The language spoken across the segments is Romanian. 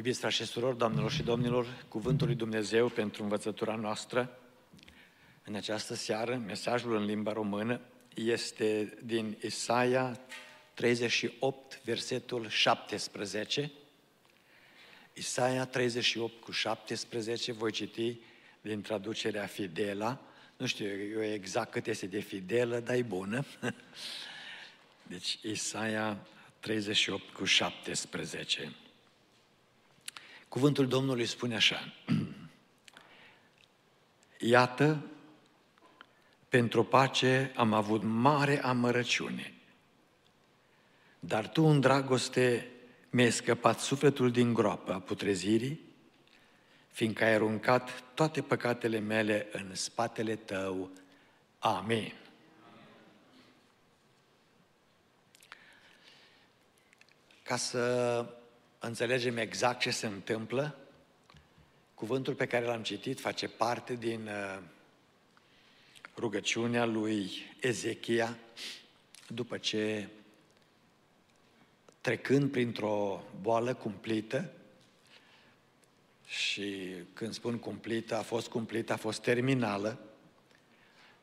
Iubiți frați și surori, doamnelor și domnilor, Cuvântul lui Dumnezeu pentru învățătura noastră în această seară, mesajul în limba română, este din Isaia 38, versetul 17. Isaia 38 cu 17, voi citi din traducerea Fidela. Nu știu eu exact cât este de fidelă, dar e bună. Deci Isaia 38 cu 17. Cuvântul Domnului spune așa, Iată, pentru pace am avut mare amărăciune, dar tu în dragoste mi-ai scăpat sufletul din groapă a putrezirii, fiindcă ai aruncat toate păcatele mele în spatele tău. Amin. Ca să înțelegem exact ce se întâmplă, cuvântul pe care l-am citit face parte din uh, rugăciunea lui Ezechia după ce trecând printr-o boală cumplită și când spun cumplită, a fost cumplită, a fost terminală,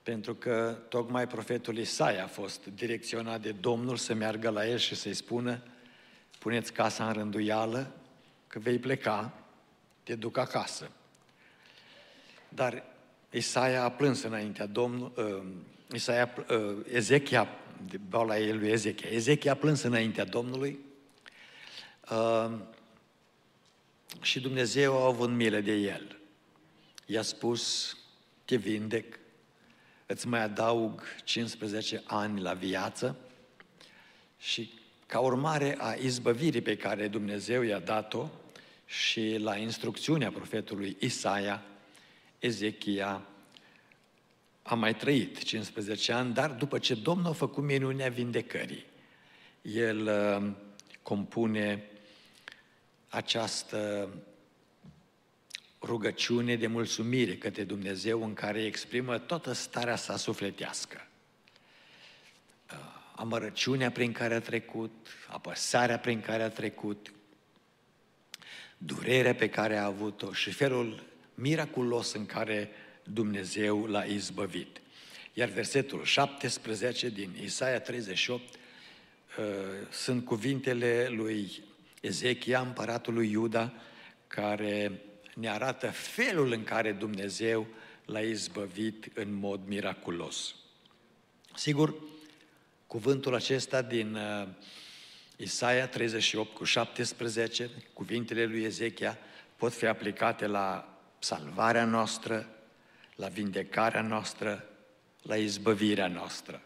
pentru că tocmai profetul Isaia a fost direcționat de Domnul să meargă la el și să-i spună puneți casa în rânduială, că vei pleca, te duc acasă. Dar Isaia a plâns înaintea Domnului, uh, Isaia, uh, Ezechia, de boala ei lui Ezechia, Ezechia a plâns înaintea Domnului uh, și Dumnezeu a avut milă de el. I-a spus, te vindec, îți mai adaug 15 ani la viață și ca urmare a izbăvirii pe care Dumnezeu i-a dat-o și la instrucțiunea profetului Isaia, Ezechia a mai trăit 15 ani, dar după ce Domnul a făcut minunea vindecării, el uh, compune această rugăciune de mulțumire către Dumnezeu în care exprimă toată starea sa sufletească amărăciunea prin care a trecut, apăsarea prin care a trecut, durerea pe care a avut-o și felul miraculos în care Dumnezeu l-a izbăvit. Iar versetul 17 din Isaia 38 uh, sunt cuvintele lui Ezechia, împăratul lui Iuda, care ne arată felul în care Dumnezeu l-a izbăvit în mod miraculos. Sigur, Cuvântul acesta din uh, Isaia 38 cu 17, cuvintele lui Ezechia, pot fi aplicate la salvarea noastră, la vindecarea noastră, la izbăvirea noastră.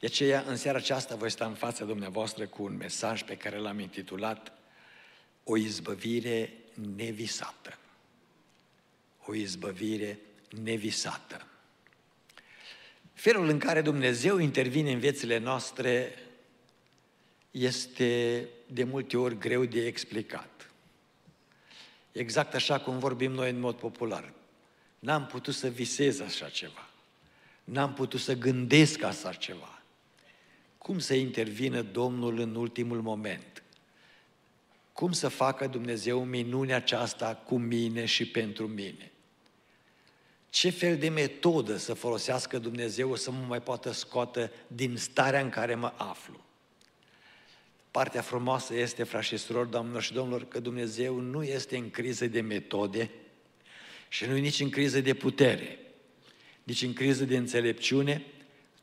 De aceea, în seara aceasta, voi sta în fața dumneavoastră cu un mesaj pe care l-am intitulat O izbăvire nevisată. O izbăvire nevisată. Felul în care Dumnezeu intervine în viețile noastre este de multe ori greu de explicat. Exact așa cum vorbim noi în mod popular. N-am putut să visez așa ceva. N-am putut să gândesc așa ceva. Cum să intervină Domnul în ultimul moment? Cum să facă Dumnezeu minunea aceasta cu mine și pentru mine? Ce fel de metodă să folosească Dumnezeu să mă mai poată scoată din starea în care mă aflu. Partea frumoasă este, frați și surori, doamnelor și domnilor, că Dumnezeu nu este în criză de metode și nu e nici în criză de putere, nici în criză de înțelepciune,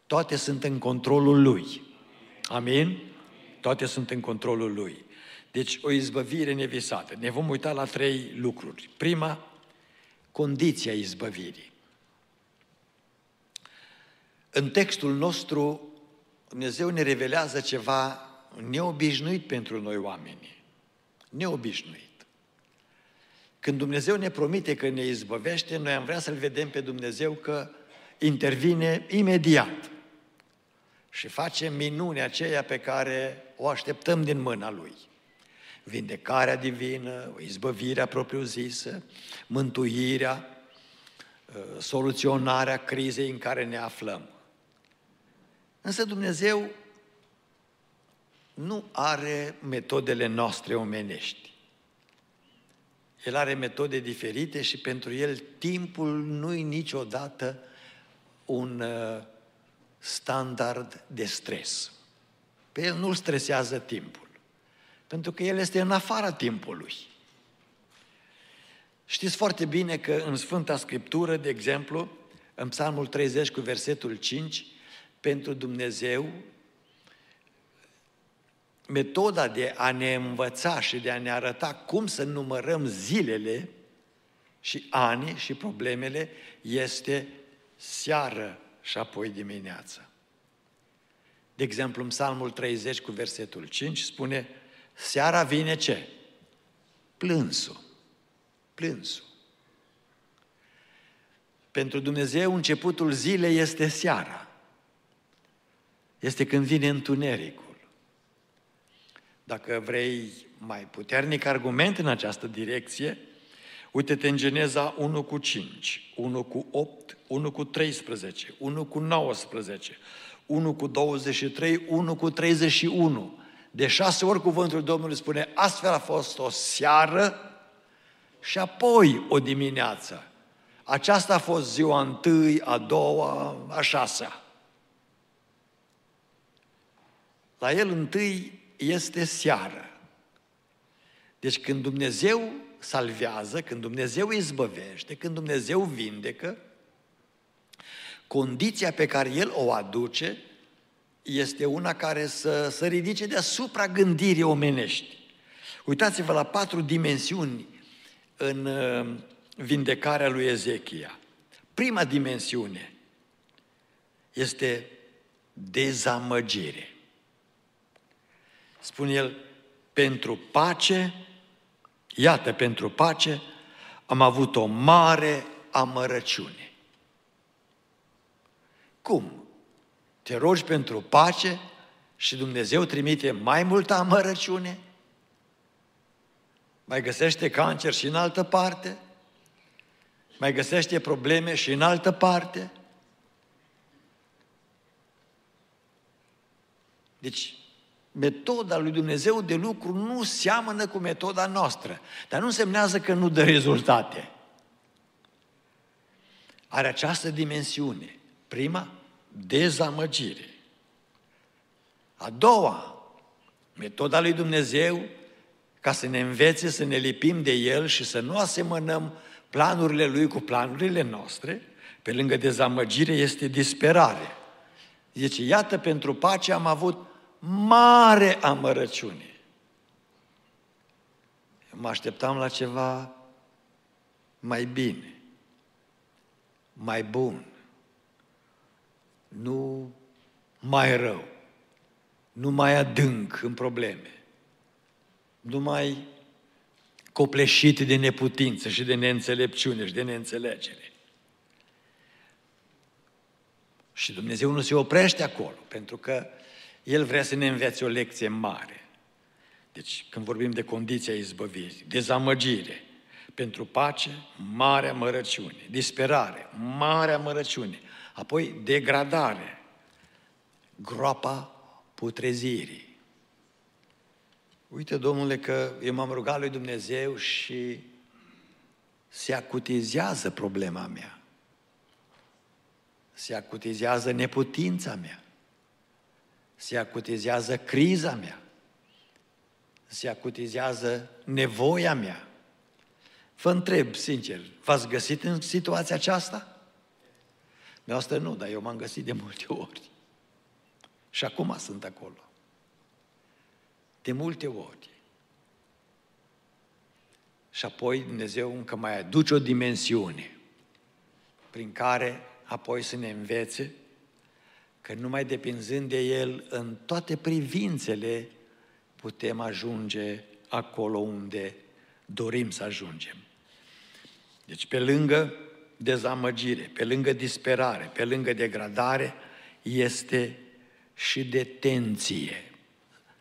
toate sunt în controlul Lui. Amin? Toate sunt în controlul Lui. Deci o izbăvire nevisată. Ne vom uita la trei lucruri. Prima, condiția izbăvirii. În textul nostru, Dumnezeu ne revelează ceva neobișnuit pentru noi oameni. Neobișnuit. Când Dumnezeu ne promite că ne izbăvește, noi am vrea să-L vedem pe Dumnezeu că intervine imediat și face minunea aceea pe care o așteptăm din mâna Lui vindecarea divină, izbăvirea propriu-zisă, mântuirea, uh, soluționarea crizei în care ne aflăm. Însă Dumnezeu nu are metodele noastre omenești. El are metode diferite și pentru el timpul nu-i niciodată un uh, standard de stres. Pe el nu-l stresează timpul, pentru că el este în afara timpului. Știți foarte bine că în Sfânta Scriptură, de exemplu, în Psalmul 30 cu versetul 5, pentru Dumnezeu, metoda de a ne învăța și de a ne arăta cum să numărăm zilele și ani și problemele este seară și apoi dimineață. De exemplu, în Psalmul 30 cu versetul 5 spune, seara vine ce? Plânsul. Plânsul. Pentru Dumnezeu, începutul zilei este seara. Este când vine întunericul. Dacă vrei mai puternic argument în această direcție, uite-te în Geneza 1 cu 5, 1 cu 8, 1 cu 13, 1 cu 19, 1 cu 23, 1 cu 31. De șase ori cuvântul Domnului spune, astfel a fost o seară și apoi o dimineață. Aceasta a fost ziua întâi, a doua, a șasea. La el întâi este seară. Deci când Dumnezeu salvează, când Dumnezeu izbăvește, când Dumnezeu vindecă, condiția pe care El o aduce este una care să, să ridice deasupra gândirii omenești. Uitați-vă la patru dimensiuni în uh, vindecarea lui Ezechia. Prima dimensiune este dezamăgire. Spune el, pentru pace, iată, pentru pace, am avut o mare amărăciune. Cum? Te rogi pentru pace și Dumnezeu trimite mai multă amărăciune? Mai găsește cancer și în altă parte? Mai găsește probleme și în altă parte? Deci, metoda lui Dumnezeu de lucru nu seamănă cu metoda noastră, dar nu însemnează că nu dă rezultate. Are această dimensiune. Prima, dezamăgire. A doua, metoda lui Dumnezeu ca să ne învețe să ne lipim de El și să nu asemănăm planurile Lui cu planurile noastre, pe lângă dezamăgire este disperare. Zice, iată, pentru pace am avut mare amărăciune. Mă așteptam la ceva mai bine, mai bun, nu mai rău, nu mai adânc în probleme, nu mai copleșit de neputință și de neînțelepciune și de neînțelegere. Și Dumnezeu nu se oprește acolo, pentru că El vrea să ne învețe o lecție mare. Deci, când vorbim de condiția izbăvirii, dezamăgire, pentru pace, mare amărăciune, disperare, mare amărăciune, apoi degradare, groapa putrezirii, Uite, domnule, că eu m-am rugat lui Dumnezeu și se acutizează problema mea. Se acutizează neputința mea. Se acutizează criza mea. Se acutizează nevoia mea. Vă întreb, sincer, v-ați găsit în situația aceasta? Dumneavoastră nu, dar eu m-am găsit de multe ori. Și acum sunt acolo de multe ori. Și apoi Dumnezeu încă mai aduce o dimensiune prin care apoi să ne învețe că numai depinzând de El în toate privințele putem ajunge acolo unde dorim să ajungem. Deci pe lângă dezamăgire, pe lângă disperare, pe lângă degradare, este și detenție.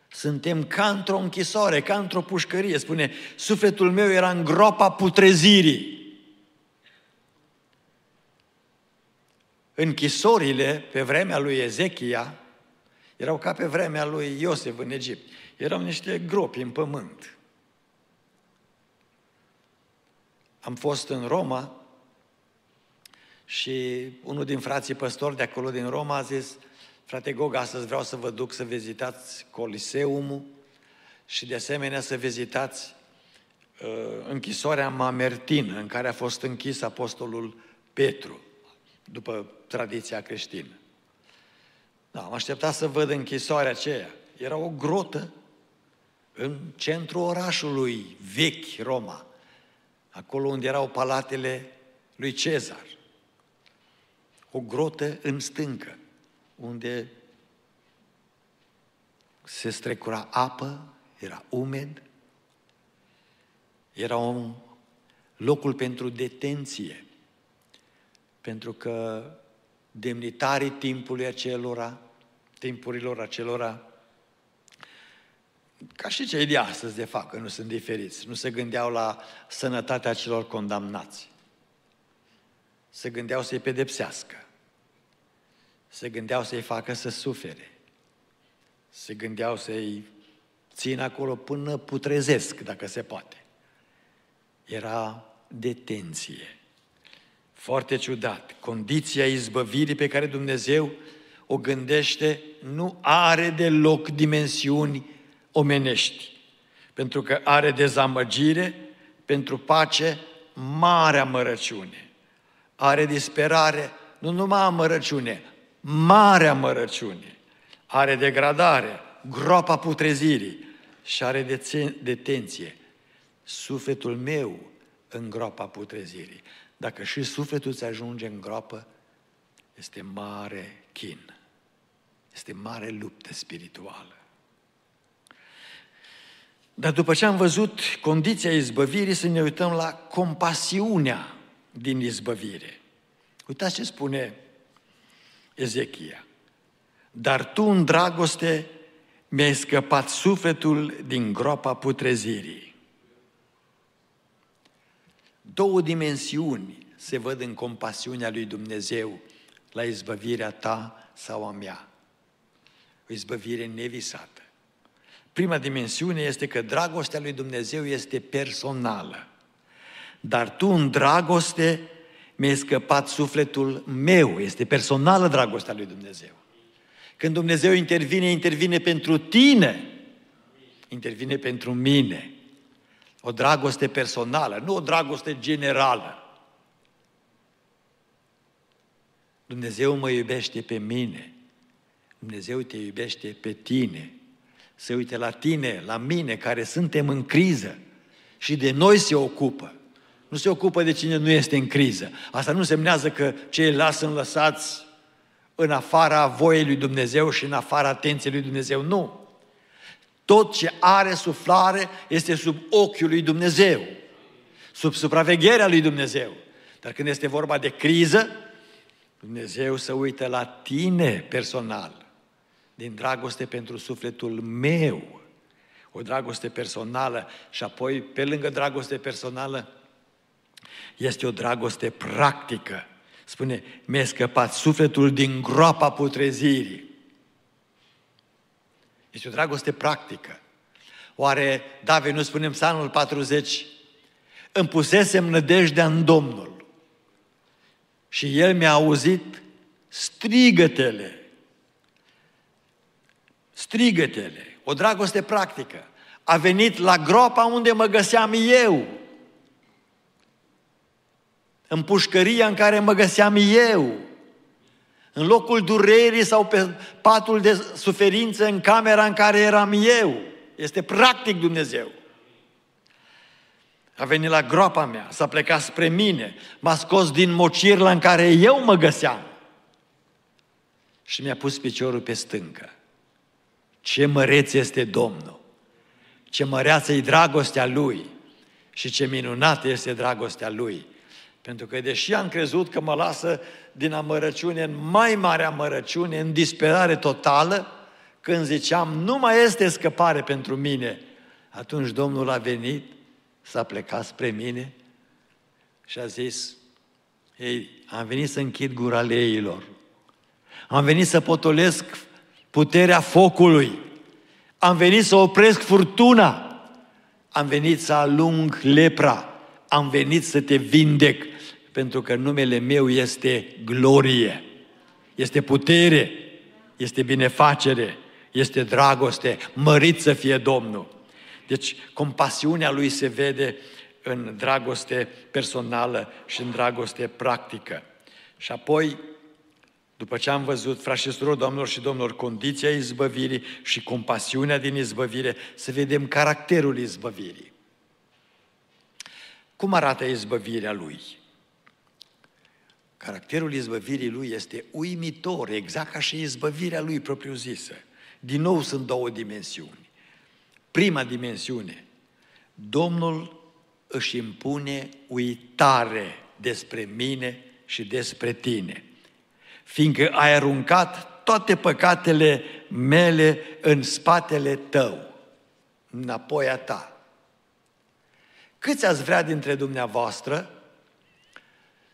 Suntem ca într-o închisoare, ca într-o pușcărie. Spune, sufletul meu era în groapa putrezirii. Închisorile pe vremea lui Ezechia erau ca pe vremea lui Iosef în Egipt. Erau niște gropi în pământ. am fost în Roma și unul din frații păstori de acolo din Roma a zis, frate Gog, astăzi vreau să vă duc să vizitați Coliseumul și de asemenea să vizitați uh, închisoarea Mamertin, în care a fost închis apostolul Petru, după tradiția creștină. Da, am așteptat să văd închisoarea aceea. Era o grotă în centrul orașului vechi, Roma, acolo unde erau palatele lui Cezar. O grotă în stâncă, unde se strecura apă, era umed, era un locul pentru detenție, pentru că demnitarii timpului acelora, timpurilor acelora, ca și cei de astăzi, de fapt, că nu sunt diferiți, nu se gândeau la sănătatea celor condamnați. Se gândeau să-i pedepsească. Se gândeau să-i facă să sufere. Se gândeau să-i țină acolo până putrezesc, dacă se poate. Era detenție. Foarte ciudat. Condiția izbăvirii pe care Dumnezeu o gândește nu are deloc dimensiuni omenești, pentru că are dezamăgire, pentru pace, mare amărăciune. Are disperare, nu numai amărăciune, mare amărăciune. Are degradare, groapa putrezirii și are detenție. Sufletul meu în groapa putrezirii. Dacă și sufletul ți ajunge în groapă, este mare chin. Este mare luptă spirituală. Dar după ce am văzut condiția izbăvirii, să ne uităm la compasiunea din izbăvire. Uitați ce spune Ezechia. Dar tu în dragoste mi-ai scăpat sufletul din groapa putrezirii. Două dimensiuni se văd în compasiunea lui Dumnezeu la izbăvirea ta sau a mea. O izbăvire nevisată. Prima dimensiune este că dragostea lui Dumnezeu este personală. Dar tu în dragoste mi-ai scăpat sufletul meu. Este personală dragostea lui Dumnezeu. Când Dumnezeu intervine, intervine pentru tine. Intervine pentru mine. O dragoste personală, nu o dragoste generală. Dumnezeu mă iubește pe mine. Dumnezeu te iubește pe tine se uite la tine, la mine, care suntem în criză și de noi se ocupă. Nu se ocupă de cine nu este în criză. Asta nu semnează că ceilalți sunt lăsați în afara voiei lui Dumnezeu și în afara atenției lui Dumnezeu. Nu. Tot ce are suflare este sub ochiul lui Dumnezeu, sub supravegherea lui Dumnezeu. Dar când este vorba de criză, Dumnezeu se uită la tine personal din dragoste pentru sufletul meu, o dragoste personală și apoi, pe lângă dragoste personală, este o dragoste practică. Spune, mi-a scăpat sufletul din groapa putrezirii. Este o dragoste practică. Oare David nu spune în psalmul 40, îmi pusesem nădejdea în Domnul și El mi-a auzit strigătele strigătele, o dragoste practică. A venit la groapa unde mă găseam eu. În pușcăria în care mă găseam eu. În locul durerii sau pe patul de suferință în camera în care eram eu. Este practic Dumnezeu. A venit la groapa mea, s-a plecat spre mine, m-a scos din mocirla în care eu mă găseam și mi-a pus piciorul pe stâncă. Ce măreț este Domnul! Ce măreață e dragostea Lui! Și ce minunată este dragostea Lui! Pentru că deși am crezut că mă lasă din amărăciune în mai mare amărăciune, în disperare totală, când ziceam, nu mai este scăpare pentru mine, atunci Domnul a venit, s-a plecat spre mine și a zis, ei, am venit să închid gura leilor, am venit să potolesc puterea focului. Am venit să opresc furtuna. Am venit să alung lepra. Am venit să te vindec, pentru că numele meu este glorie, este putere, este binefacere, este dragoste, mărit să fie Domnul. Deci, compasiunea lui se vede în dragoste personală și în dragoste practică. Și apoi, după ce am văzut, frați și surori, doamnelor și domnilor, condiția izbăvirii și compasiunea din izbăvire, să vedem caracterul izbăvirii. Cum arată izbăvirea lui? Caracterul izbăvirii lui este uimitor, exact ca și izbăvirea lui propriu-zisă. Din nou sunt două dimensiuni. Prima dimensiune, Domnul își impune uitare despre mine și despre tine, fiindcă ai aruncat toate păcatele mele în spatele tău, înapoi a ta. Câți ați vrea dintre dumneavoastră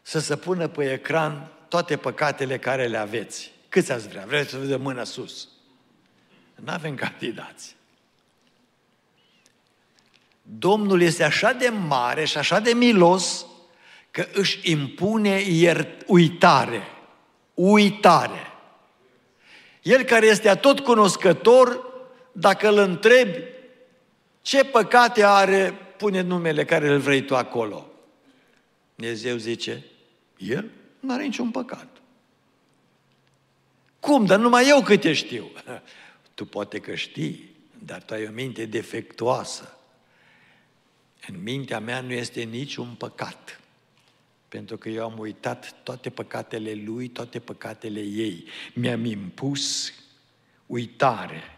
să se pună pe ecran toate păcatele care le aveți? Câți ați vrea? Vreți să vedem mâna sus? Nu avem candidați. Domnul este așa de mare și așa de milos că își impune iert, uitare. Uitare. El care este atot cunoscător, dacă îl întrebi ce păcate are, pune numele care îl vrei tu acolo. Dumnezeu zice, el nu are niciun păcat. Cum? Dar numai eu câte știu. Tu poate că știi, dar tu ai o minte defectuoasă. În mintea mea nu este niciun păcat. Pentru că eu am uitat toate păcatele lui, toate păcatele ei. Mi-am impus uitare.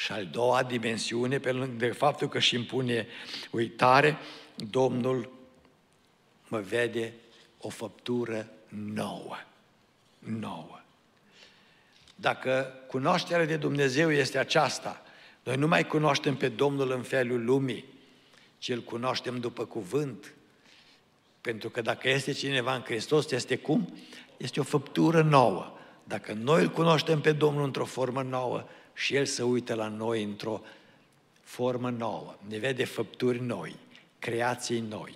Și al doua dimensiune, pe lângă de faptul că își impune uitare, Domnul mă vede o făptură nouă. Nouă. Dacă cunoașterea de Dumnezeu este aceasta, noi nu mai cunoaștem pe Domnul în felul lumii, ci îl cunoaștem după cuvânt. Pentru că dacă este cineva în Hristos, este cum? Este o făptură nouă. Dacă noi îl cunoaștem pe Domnul într-o formă nouă și El se uită la noi într-o formă nouă, ne vede făpturi noi, creații noi,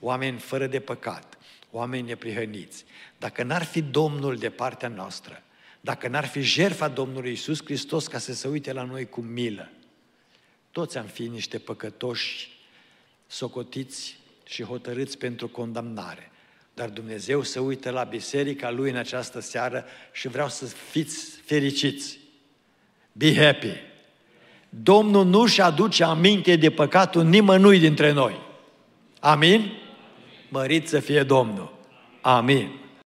oameni fără de păcat, oameni neprihăniți. Dacă n-ar fi Domnul de partea noastră, dacă n-ar fi jertfa Domnului Isus Hristos ca să se uite la noi cu milă, toți am fi niște păcătoși socotiți și hotărâți pentru condamnare. Dar Dumnezeu se uită la biserica Lui în această seară și vreau să fiți fericiți. Be happy! Domnul nu și aduce aminte de păcatul nimănui dintre noi. Amin? Mărit să fie Domnul. Amin.